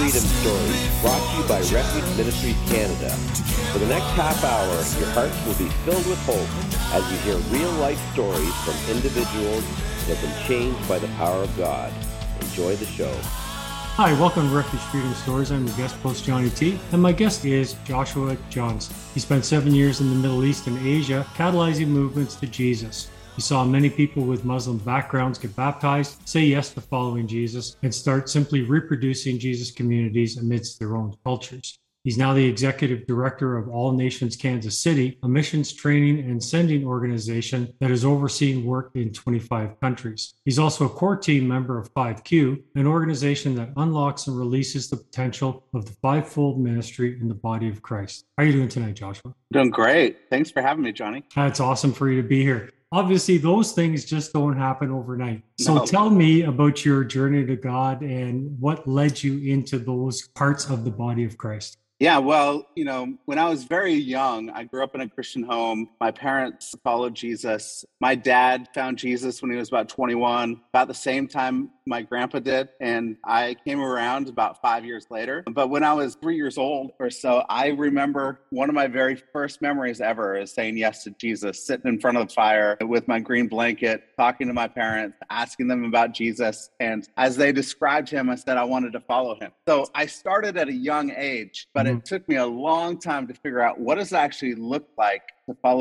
Freedom Stories, brought to you by Refuge Ministries Canada. For the next half hour, your hearts will be filled with hope as you hear real life stories from individuals that have been changed by the power of God. Enjoy the show. Hi, welcome to Refuge Freedom Stories. I'm your guest host, Johnny T, and my guest is Joshua Johnson. He spent seven years in the Middle East and Asia, catalyzing movements to Jesus. He saw many people with Muslim backgrounds get baptized, say yes to following Jesus, and start simply reproducing Jesus communities amidst their own cultures. He's now the executive director of All Nations Kansas City, a missions training and sending organization that is overseeing work in 25 countries. He's also a core team member of 5Q, an organization that unlocks and releases the potential of the fivefold ministry in the body of Christ. How are you doing tonight, Joshua? Doing great. Thanks for having me, Johnny. It's awesome for you to be here obviously those things just don't happen overnight. So no. tell me about your journey to God and what led you into those parts of the body of Christ. Yeah, well, you know, when I was very young, I grew up in a Christian home. My parents followed Jesus. My dad found Jesus when he was about 21, about the same time my grandpa did. And I came around about five years later. But when I was three years old or so, I remember one of my very first memories ever is saying yes to Jesus, sitting in front of the fire with my green blanket, talking to my parents, asking them about Jesus. And as they described him, I said I wanted to follow him. So I started at a young age, but mm-hmm. it took me a long time to figure out what does it actually look like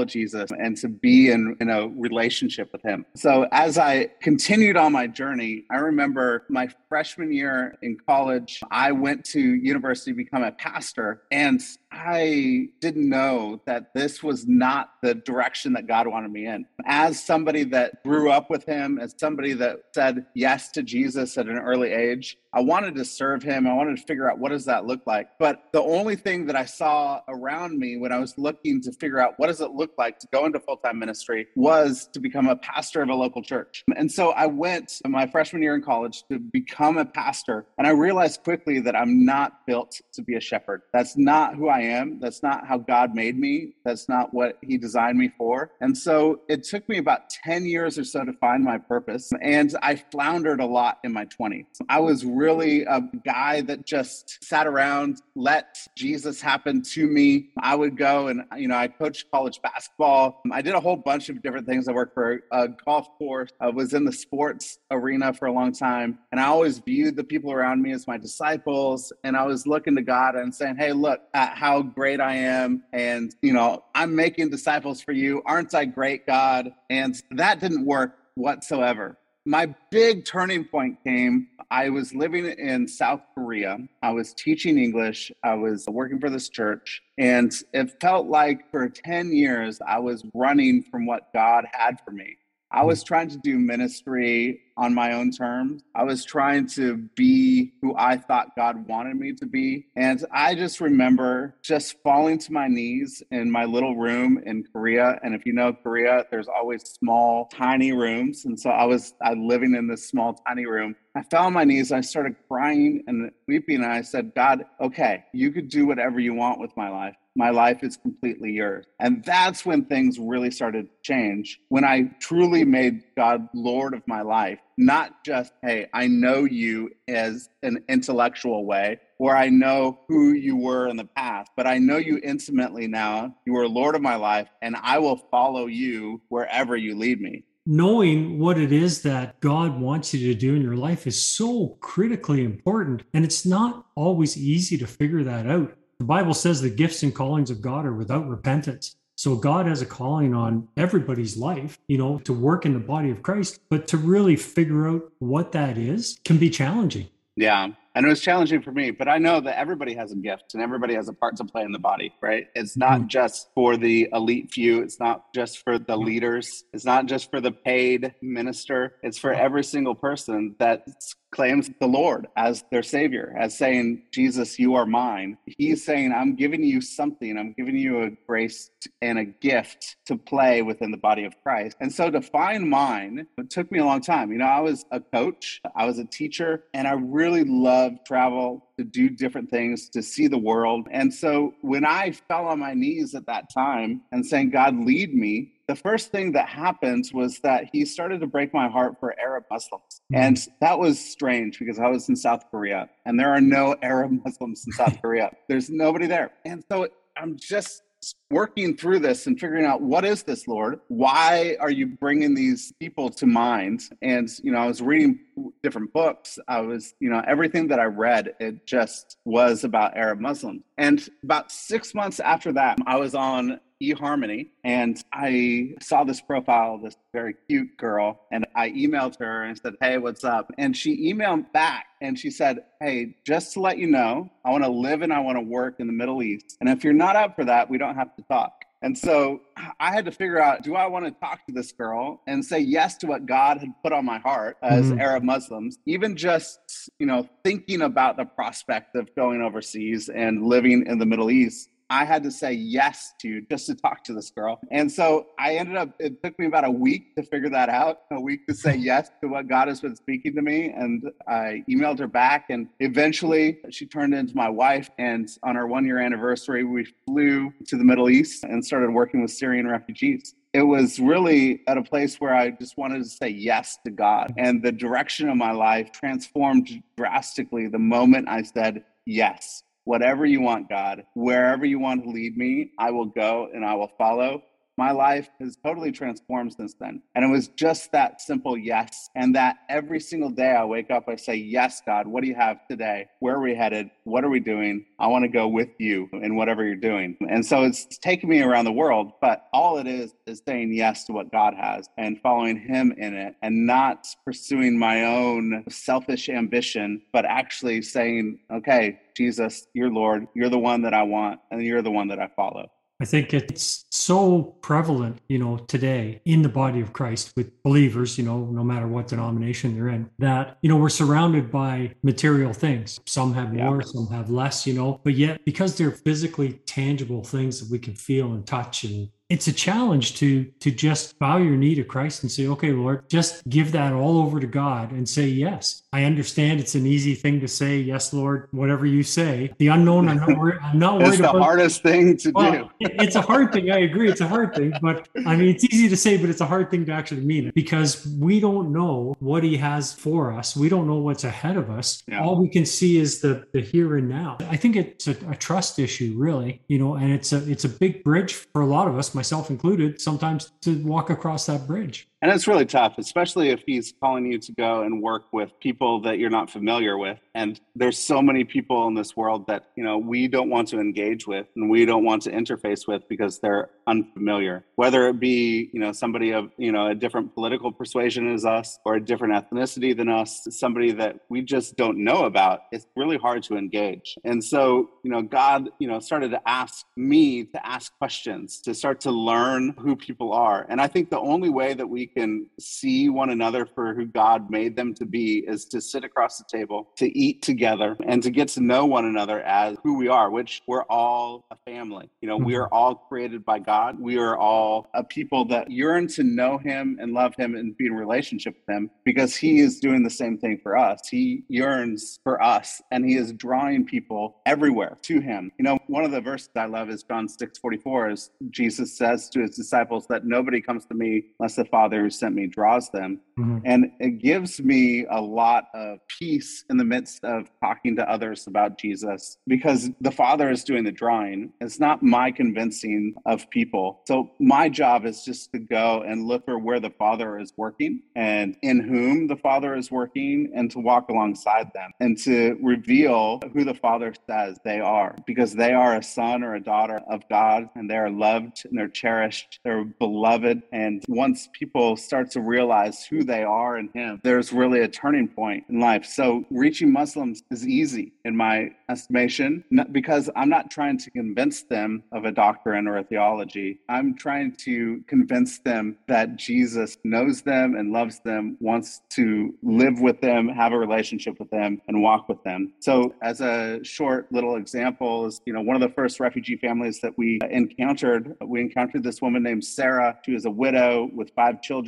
Jesus and to be in, in a relationship with him. So as I continued on my journey, I remember my freshman year in college, I went to university to become a pastor and I didn't know that this was not the direction that God wanted me in. As somebody that grew up with him, as somebody that said yes to Jesus at an early age, I wanted to serve him. I wanted to figure out what does that look like. But the only thing that I saw around me when I was looking to figure out what does it look like to go into full-time ministry was to become a pastor of a local church. And so I went my freshman year in college to become a pastor. And I realized quickly that I'm not built to be a shepherd. That's not who I am. That's not how God made me. That's not what he designed me for. And so it took me about 10 years or so to find my purpose. And I floundered a lot in my 20s. I was really a guy that just sat around, let Jesus happen to me. I would go and, you know, I coached college basketball. I did a whole bunch of different things. I worked for a golf course, I was in the sports arena for a long time. And I always viewed the people around me as my disciples. And I was looking to God and saying, hey, look uh, at how great I am. And, you know, I'm making disciples for you. Aren't I great, God? And that didn't work whatsoever my big turning point came. I was living in South Korea. I was teaching English. I was working for this church. And it felt like for 10 years, I was running from what God had for me. I was hmm. trying to do ministry on my own terms. I was trying to be who I thought God wanted me to be. And I just remember just falling to my knees in my little room in Korea. And if you know Korea, there's always small, tiny rooms. And so I was I living in this small, tiny room. I fell on my knees. I started crying and weeping. And I said, God, okay, you could do whatever you want with my life my life is completely yours. And that's when things really started to change. When I truly made God Lord of my life, not just, hey, I know you as an intellectual way, or I know who you were in the past, but I know you intimately now. You are Lord of my life, and I will follow you wherever you lead me. Knowing what it is that God wants you to do in your life is so critically important, and it's not always easy to figure that out. The Bible says the gifts and callings of God are without repentance. So God has a calling on everybody's life, you know, to work in the body of Christ, but to really figure out what that is can be challenging. Yeah. And it was challenging for me, but I know that everybody has a gift and everybody has a part to play in the body, right? It's not mm-hmm. just for the elite few. It's not just for the leaders. It's not just for the paid minister. It's for every single person that's claims the Lord as their Savior, as saying, Jesus, you are mine. He's saying, I'm giving you something. I'm giving you a grace and a gift to play within the body of Christ. And so to find mine, it took me a long time. You know, I was a coach, I was a teacher, and I really loved travel to do different things, to see the world. And so when I fell on my knees at that time and saying, God, lead me, the first thing that happened was that he started to break my heart for Arab Muslims. Mm-hmm. And that was strange because I was in South Korea and there are no Arab Muslims in South Korea. There's nobody there. And so I'm just working through this and figuring out what is this lord why are you bringing these people to mind and you know i was reading different books i was you know everything that i read it just was about arab muslims and about six months after that i was on eHarmony, and I saw this profile this very cute girl, and I emailed her and said, Hey, what's up? And she emailed back and she said, Hey, just to let you know, I want to live and I want to work in the Middle East. And if you're not up for that, we don't have to talk. And so I had to figure out do I want to talk to this girl and say yes to what God had put on my heart as mm-hmm. Arab Muslims, even just, you know, thinking about the prospect of going overseas and living in the Middle East I had to say yes to just to talk to this girl. And so I ended up, it took me about a week to figure that out, a week to say yes to what God has been speaking to me. And I emailed her back, and eventually she turned into my wife. And on our one year anniversary, we flew to the Middle East and started working with Syrian refugees it was really at a place where I just wanted to say yes to God. And the direction of my life transformed drastically the moment I said yes whatever you want, God, wherever you want to lead me, I will go and I will follow my life has totally transformed since then. And it was just that simple yes. And that every single day I wake up, I say, Yes, God, what do you have today? Where are we headed? What are we doing? I want to go with you in whatever you're doing. And so it's taken me around the world, but all it is is saying yes to what God has and following Him in it and not pursuing my own selfish ambition, but actually saying, Okay, Jesus, you're Lord, you're the one that I want, and you're the one that I follow. I think it's so prevalent, you know, today in the body of Christ with believers, you know, no matter what denomination they're in, that, you know, we're surrounded by material things. Some have more, some have less, you know, but yet because they're physically tangible things that we can feel and touch and it's a challenge to to just bow your knee to Christ and say, "Okay, Lord, just give that all over to God and say yes." I understand it's an easy thing to say, "Yes, Lord, whatever you say." The unknown, I'm not worried. I'm not worried it's the about. hardest thing to well, do. it's a hard thing. I agree. It's a hard thing, but I mean, it's easy to say, but it's a hard thing to actually mean it because we don't know what He has for us. We don't know what's ahead of us. Yeah. All we can see is the the here and now. I think it's a, a trust issue, really. You know, and it's a it's a big bridge for a lot of us myself included, sometimes to walk across that bridge. And it's really tough, especially if he's calling you to go and work with people that you're not familiar with. And there's so many people in this world that, you know, we don't want to engage with and we don't want to interface with because they're unfamiliar. Whether it be, you know, somebody of, you know, a different political persuasion as us or a different ethnicity than us, somebody that we just don't know about, it's really hard to engage. And so, you know, God, you know, started to ask me to ask questions, to start to learn who people are. And I think the only way that we can see one another for who God made them to be is to sit across the table, to eat together, and to get to know one another as who we are, which we're all a family. You know, we are mm-hmm. all created by God. We are all a people that yearn to know Him and love Him and be in relationship with Him because He is doing the same thing for us. He yearns for us and He is drawing people everywhere to Him. You know, one of the verses I love is John 6 44 is Jesus says to his disciples that nobody comes to me unless the Father who sent me draws them. Mm-hmm. And it gives me a lot of peace in the midst of talking to others about Jesus because the Father is doing the drawing. It's not my convincing of people. So my job is just to go and look for where the Father is working and in whom the Father is working and to walk alongside them and to reveal who the Father says they are because they are a son or a daughter of God and they are loved and they're cherished, they're beloved. And once people start to realize who they are in Him, there's really a turning point in life. So reaching Muslims is easy in my estimation because I'm not trying to convince them of a doctrine or a theology. I'm trying to convince them that Jesus knows them and loves them, wants to live with them, have a relationship with them, and walk with them. So, as a short little example, is you know one of the first refugee families that we encountered. We encountered this woman named Sarah. She was a widow with five children.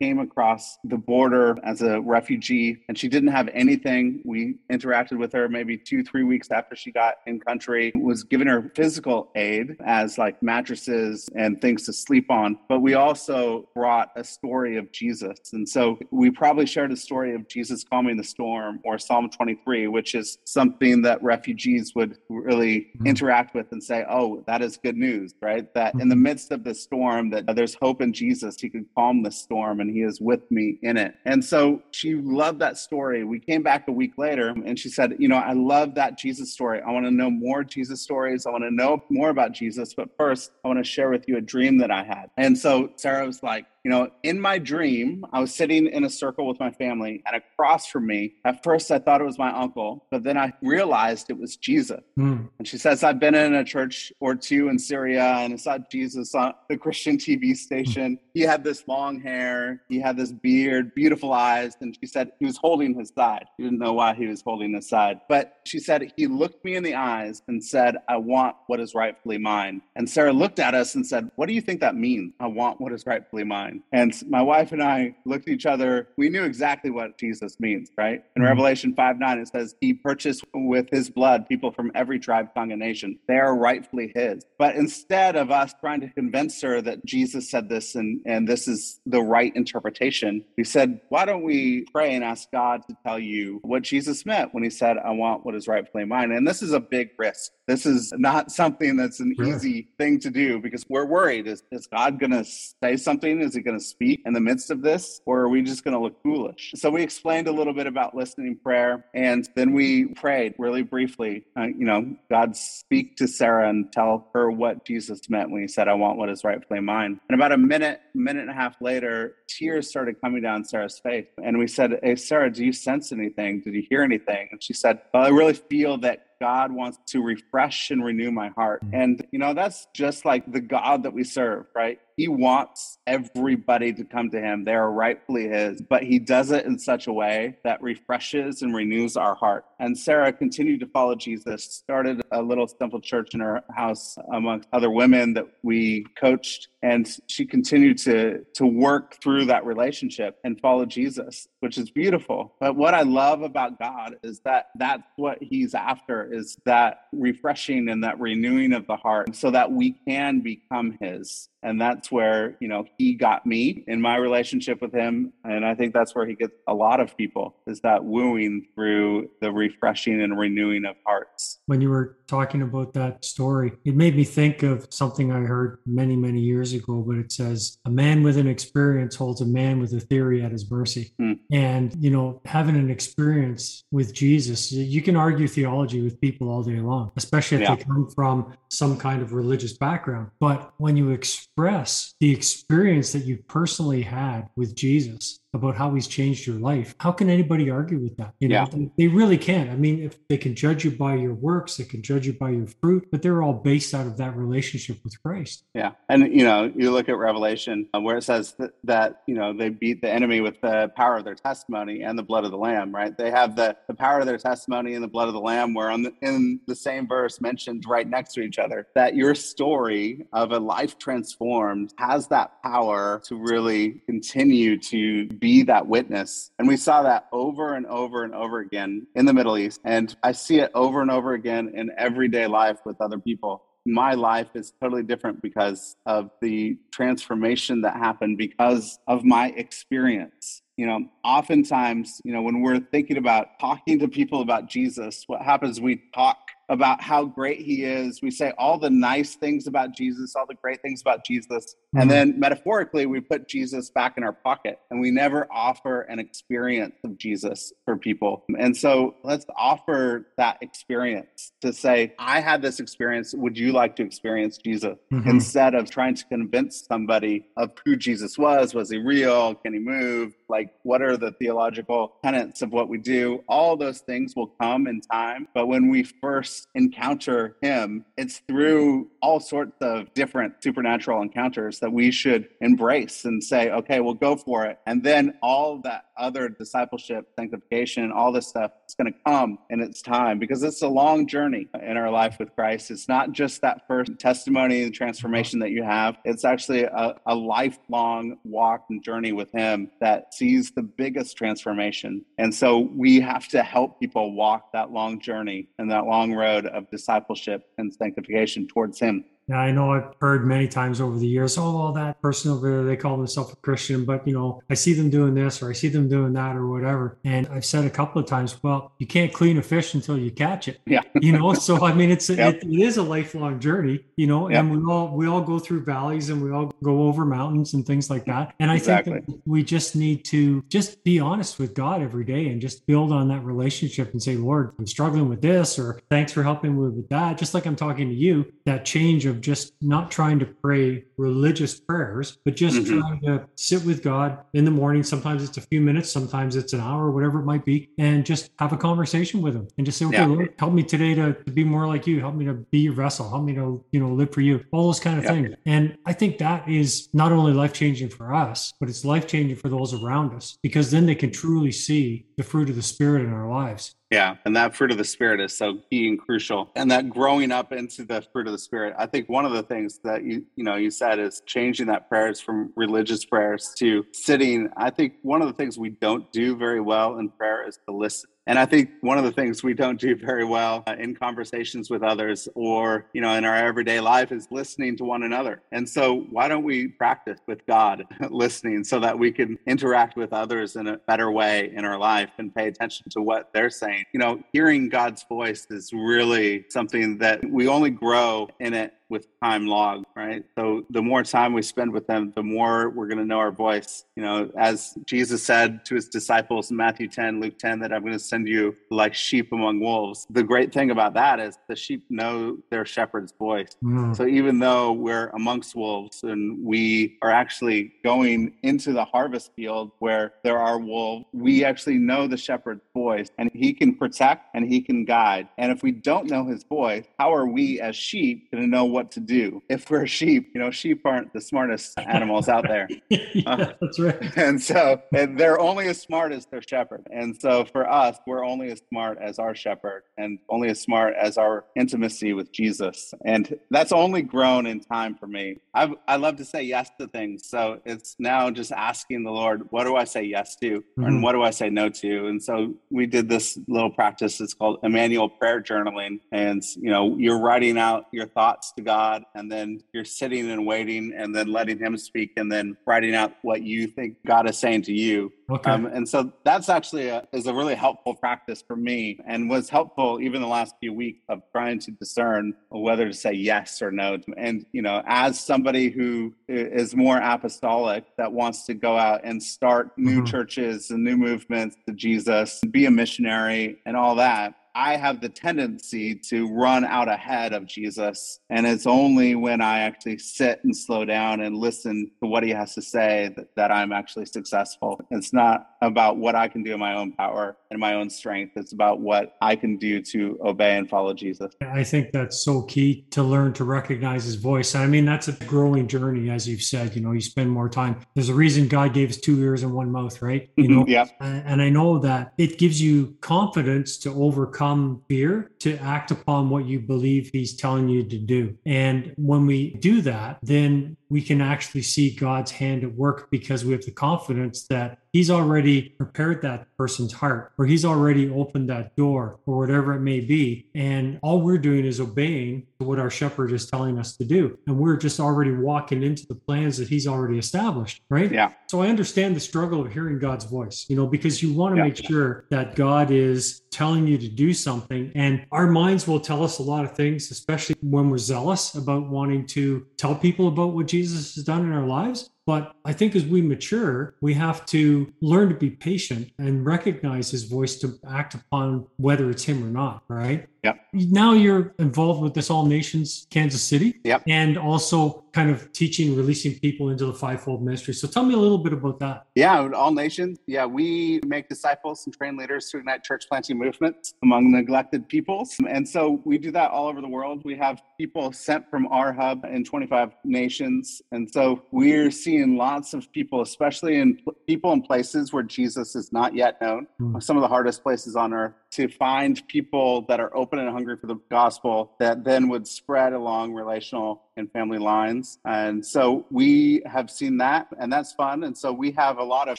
Came across the border as a refugee, and she didn't have anything. We interacted with her maybe two, three weeks after she got in country. Was given her physical aid as like mattresses and things to sleep on, but we also brought a story of Jesus. And so we probably shared a story of Jesus calming the storm or Psalm 23, which is something that refugees would really mm-hmm. interact with and say, oh, that is good news, right? That in the mm-hmm. midst of the storm, that there's hope in Jesus. He can calm the storm and he is with me in it. And so she loved that story. We came back a week later and she said, you know, I love that Jesus story. I want to know more Jesus stories. I want to know more about Jesus. But first, I want to share with you a dream that I had. And so Sarah was like, you know, in my dream, I was sitting in a circle with my family, and across from me, at first I thought it was my uncle, but then I realized it was Jesus. Mm. And she says, I've been in a church or two in Syria, and I saw Jesus on the Christian TV station. He had this long hair, he had this beard, beautiful eyes, and she said he was holding his side. She didn't know why he was holding his side, but she said he looked me in the eyes and said, I want what is rightfully mine. And Sarah looked at us and said, What do you think that means? I want what is rightfully mine. And my wife and I looked at each other. We knew exactly what Jesus means, right? In mm-hmm. Revelation 5 9, it says, He purchased with his blood people from every tribe, tongue, and nation. They are rightfully his. But instead of us trying to convince her that Jesus said this and, and this is the right interpretation, we said, Why don't we pray and ask God to tell you what Jesus meant when he said, I want what is rightfully mine? And this is a big risk. This is not something that's an sure. easy thing to do because we're worried. Is, is God going to say something? Is he going to speak in the midst of this? Or are we just going to look foolish? So we explained a little bit about listening prayer. And then we prayed really briefly. Uh, you know, God speak to Sarah and tell her what Jesus meant when he said, I want what is rightfully mine. And about a minute, minute and a half later, tears started coming down Sarah's face. And we said, Hey, Sarah, do you sense anything? Did you hear anything? And she said, Well, I really feel that God wants to refresh and renew my heart. Mm. And, you know, that's just like the God that we serve, right? He wants everybody to come to him. They are rightfully his, but he does it in such a way that refreshes and renews our heart. And Sarah continued to follow Jesus, started a little simple church in her house amongst other women that we coached. And she continued to, to work through that relationship and follow Jesus, which is beautiful. But what I love about God is that that's what he's after is that refreshing and that renewing of the heart so that we can become his and that's where you know he got me in my relationship with him. And i think that's where he gets a lot of people is that wooing through the refreshing and renewing of hearts when you were talking about that story it made me think of something i heard many many years ago but it says a man with an experience holds a man with a theory at his mercy mm. and you know having an experience with jesus you can argue theology with people all day long especially if yeah. they come from some kind of religious background but when you express the experience that you personally had with Jesus about how he's changed your life. How can anybody argue with that? You know, yeah. they really can't. I mean, if they can judge you by your works, they can judge you by your fruit, but they're all based out of that relationship with Christ. Yeah. And, you know, you look at Revelation uh, where it says that, that, you know, they beat the enemy with the power of their testimony and the blood of the Lamb, right? They have the, the power of their testimony and the blood of the Lamb, where on the, in the same verse mentioned right next to each other, that your story of a life transformed has that power to really continue to be that witness. And we saw that over and over and over again in the Middle East. And I see it over and over again in everyday life with other people my life is totally different because of the transformation that happened because of my experience you know oftentimes you know when we're thinking about talking to people about jesus what happens we talk about how great he is. We say all the nice things about Jesus, all the great things about Jesus. Mm-hmm. And then metaphorically, we put Jesus back in our pocket and we never offer an experience of Jesus for people. And so let's offer that experience to say, I had this experience. Would you like to experience Jesus? Mm-hmm. Instead of trying to convince somebody of who Jesus was. Was he real? Can he move? Like, what are the theological tenets of what we do? All those things will come in time. But when we first encounter him, it's through all sorts of different supernatural encounters that we should embrace and say, okay, we'll go for it. And then all that other discipleship, sanctification, all this stuff is going to come in its time because it's a long journey in our life with Christ. It's not just that first testimony and transformation that you have, it's actually a, a lifelong walk and journey with Him that sees the biggest transformation. And so we have to help people walk that long journey and that long road of discipleship and sanctification towards Him. Yeah, I know I've heard many times over the years, oh, well, that person over there, they call themselves a Christian, but you know, I see them doing this or I see them doing that or whatever. And I've said a couple of times, well, you can't clean a fish until you catch it. Yeah. You know, so I mean, it's yep. it, it is a lifelong journey, you know, yep. and we all we all go through valleys and we all go over mountains and things like that. And I exactly. think that we just need to just be honest with God every day and just build on that relationship and say, Lord, I'm struggling with this, or thanks for helping me with that. Just like I'm talking to you, that change of just not trying to pray religious prayers, but just mm-hmm. trying to sit with God in the morning. Sometimes it's a few minutes, sometimes it's an hour, whatever it might be, and just have a conversation with Him and just say, okay, yeah. Lord, help me today to, to, be more like you. Help me to be your vessel. Help me to, you know, live for you. All those kind of yeah. things. And I think that is not only life changing for us, but it's life changing for those around us because then they can truly see the fruit of the Spirit in our lives. Yeah, and that fruit of the spirit is so key and crucial. And that growing up into the fruit of the spirit, I think one of the things that you you know you said is changing that prayers from religious prayers to sitting. I think one of the things we don't do very well in prayer is to listen. And I think one of the things we don't do very well uh, in conversations with others or, you know, in our everyday life is listening to one another. And so why don't we practice with God listening so that we can interact with others in a better way in our life and pay attention to what they're saying? You know, hearing God's voice is really something that we only grow in it with time log, right? So the more time we spend with them, the more we're going to know our voice. You know, as Jesus said to his disciples in Matthew 10, Luke 10, that I'm going to send you like sheep among wolves. The great thing about that is the sheep know their shepherd's voice. Mm. So even though we're amongst wolves and we are actually going into the harvest field where there are wolves, we actually know the shepherd's voice and he can protect and he can guide. And if we don't know his voice, how are we as sheep going to know what what to do. If we're sheep, you know, sheep aren't the smartest animals out there. yeah, uh, that's right. And so and they're only as smart as their shepherd. And so for us, we're only as smart as our shepherd and only as smart as our intimacy with Jesus. And that's only grown in time for me. I I love to say yes to things. So it's now just asking the Lord, what do I say yes to? Mm-hmm. And what do I say no to? And so we did this little practice. It's called Emmanuel prayer journaling. And you know, you're writing out your thoughts to God, and then you're sitting and waiting, and then letting Him speak, and then writing out what you think God is saying to you. Okay. Um, and so that's actually a, is a really helpful practice for me, and was helpful even the last few weeks of trying to discern whether to say yes or no. And you know, as somebody who is more apostolic that wants to go out and start new mm-hmm. churches and new movements to Jesus, be a missionary, and all that I have the tendency to run out ahead of Jesus. And it's only when I actually sit and slow down and listen to what he has to say that, that I'm actually successful. It's not about what I can do in my own power and my own strength. It's about what I can do to obey and follow Jesus. I think that's so key to learn to recognize his voice. I mean, that's a growing journey, as you've said. You know, you spend more time. There's a reason God gave us two ears and one mouth, right? You mm-hmm, know, yeah. And I know that it gives you confidence to overcome fear, to act upon what you believe he's telling you to do. And when we do that, then we can actually see God's hand at work because we have the confidence that he's already prepared that person's heart or he's already opened that door or whatever it may be. And all we're doing is obeying what our shepherd is telling us to do. And we're just already walking into the plans that he's already established, right? Yeah. So I understand the struggle of hearing God's voice, you know, because you want to Yeah. make sure that God is telling you to do something. And our minds will tell us a lot of things, especially when we're zealous about wanting to tell people about what Jesus has done in our lives. But I think as we mature, we have to learn to be patient and recognize his voice to act upon whether it's him or not, right? Yep. Now you're involved with this All Nations Kansas City. Yep. And also kind of teaching, releasing people into the fivefold ministry. So tell me a little bit about that. Yeah, all nations. Yeah, we make disciples and train leaders to ignite church planting movements among neglected peoples. And so we do that all over the world. We have people sent from our hub in 25 nations. And so we're seeing lots of people, especially in people in places where Jesus is not yet known, Hmm. some of the hardest places on earth, to find people that are open and hungry for the gospel that then would spread along relational and family lines. And so we have seen that, and that's fun. And so we have a lot of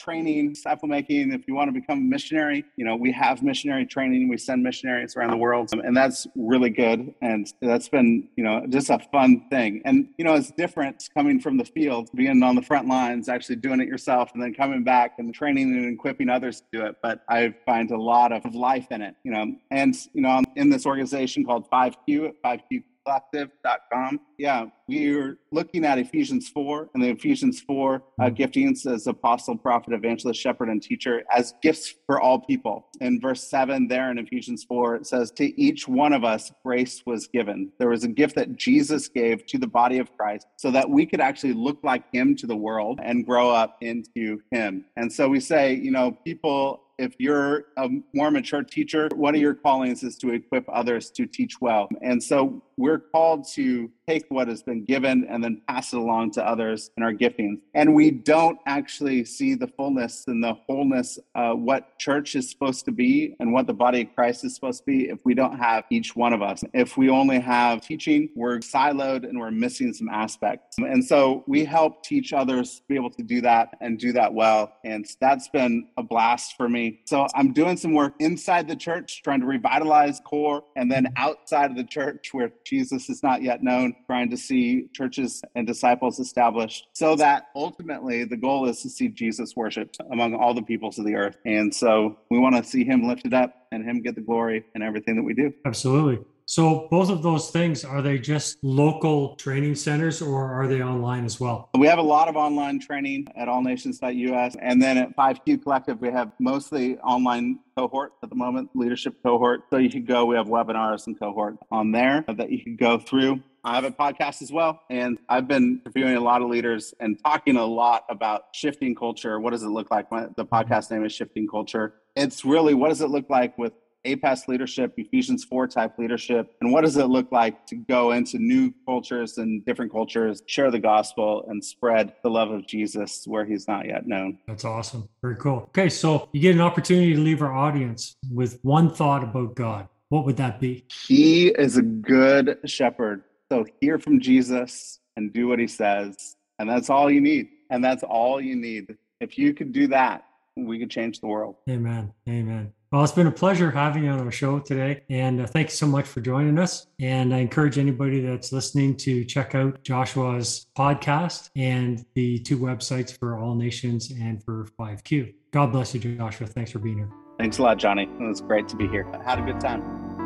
training, disciple making. If you want to become a missionary, you know, we have missionary training. We send missionaries around the world, and that's really good. And that's been, you know, just a fun thing. And, you know, it's different coming from the field, being on the front lines, actually doing it yourself, and then coming back and training and equipping others to do it. But I find a lot of life in it, you know. And, you know, I'm in this organization called 5Q at 5Q collective.com. Yeah, we're looking at Ephesians 4 and the Ephesians 4 uh, giftings as apostle, prophet, evangelist, shepherd, and teacher as gifts for all people. In verse 7 there in Ephesians 4, it says, To each one of us, grace was given. There was a gift that Jesus gave to the body of Christ so that we could actually look like him to the world and grow up into him. And so we say, you know, people if you're a more mature teacher, one of your callings is to equip others to teach well. And so we're called to take what has been given and then pass it along to others in our giftings. And we don't actually see the fullness and the wholeness, uh, what church is supposed to be and what the body of Christ is supposed to be if we don't have each one of us. If we only have teaching, we're siloed and we're missing some aspects. And so we help teach others to be able to do that and do that well. And that's been a blast for me. So I'm doing some work inside the church, trying to revitalize core, and then outside of the church where Jesus is not yet known, trying to see churches and disciples established so that ultimately the goal is to see Jesus worshiped among all the peoples of the earth. And so we want to see him lifted up and him get the glory in everything that we do. Absolutely. So both of those things, are they just local training centers or are they online as well? We have a lot of online training at allnations.us. And then at 5Q Collective, we have mostly online cohort at the moment, leadership cohort. So you can go, we have webinars and cohort on there that you can go through. I have a podcast as well, and I've been interviewing a lot of leaders and talking a lot about shifting culture. What does it look like? My, the podcast name is Shifting Culture. It's really what does it look like with APEST leadership, Ephesians 4 type leadership, and what does it look like to go into new cultures and different cultures, share the gospel, and spread the love of Jesus where he's not yet known? That's awesome. Very cool. Okay, so you get an opportunity to leave our audience with one thought about God. What would that be? He is a good shepherd. So hear from Jesus and do what he says. And that's all you need. And that's all you need. If you could do that, we could change the world. Amen. Amen. Well, it's been a pleasure having you on our show today. And uh, thank you so much for joining us. And I encourage anybody that's listening to check out Joshua's podcast and the two websites for All Nations and for 5Q. God bless you, Joshua. Thanks for being here. Thanks a lot, Johnny. It was great to be here. I had a good time.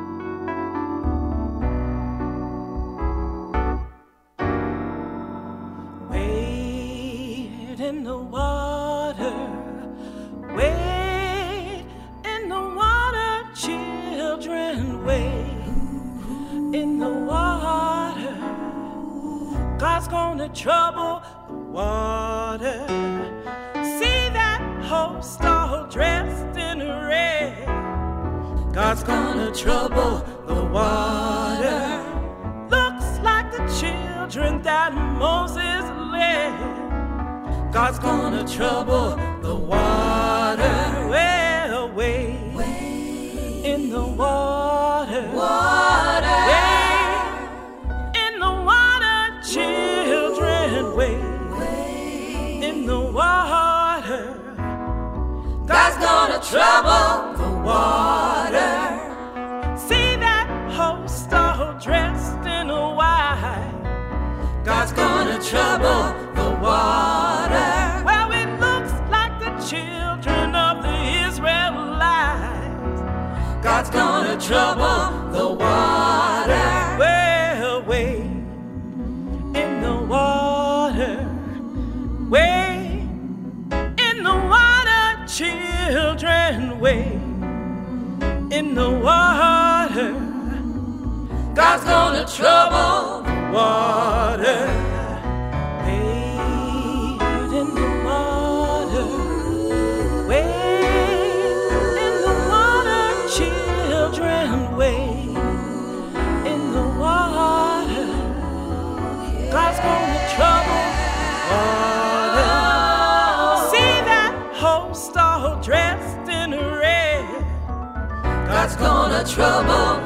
Host all dressed in red. God's gonna trouble the water. Looks like the children that Moses led. God's gonna trouble the water. Well, wade in the water. Water. Trouble the water. See that host all dressed in white. God's gonna trouble the water. Well, it looks like the children of the Israelites. God's gonna trouble the water. God's gonna trouble the water. Wade in the water. Wade in the water, children. Wade in the water. God's gonna trouble water. See that host all dressed in red. God's gonna trouble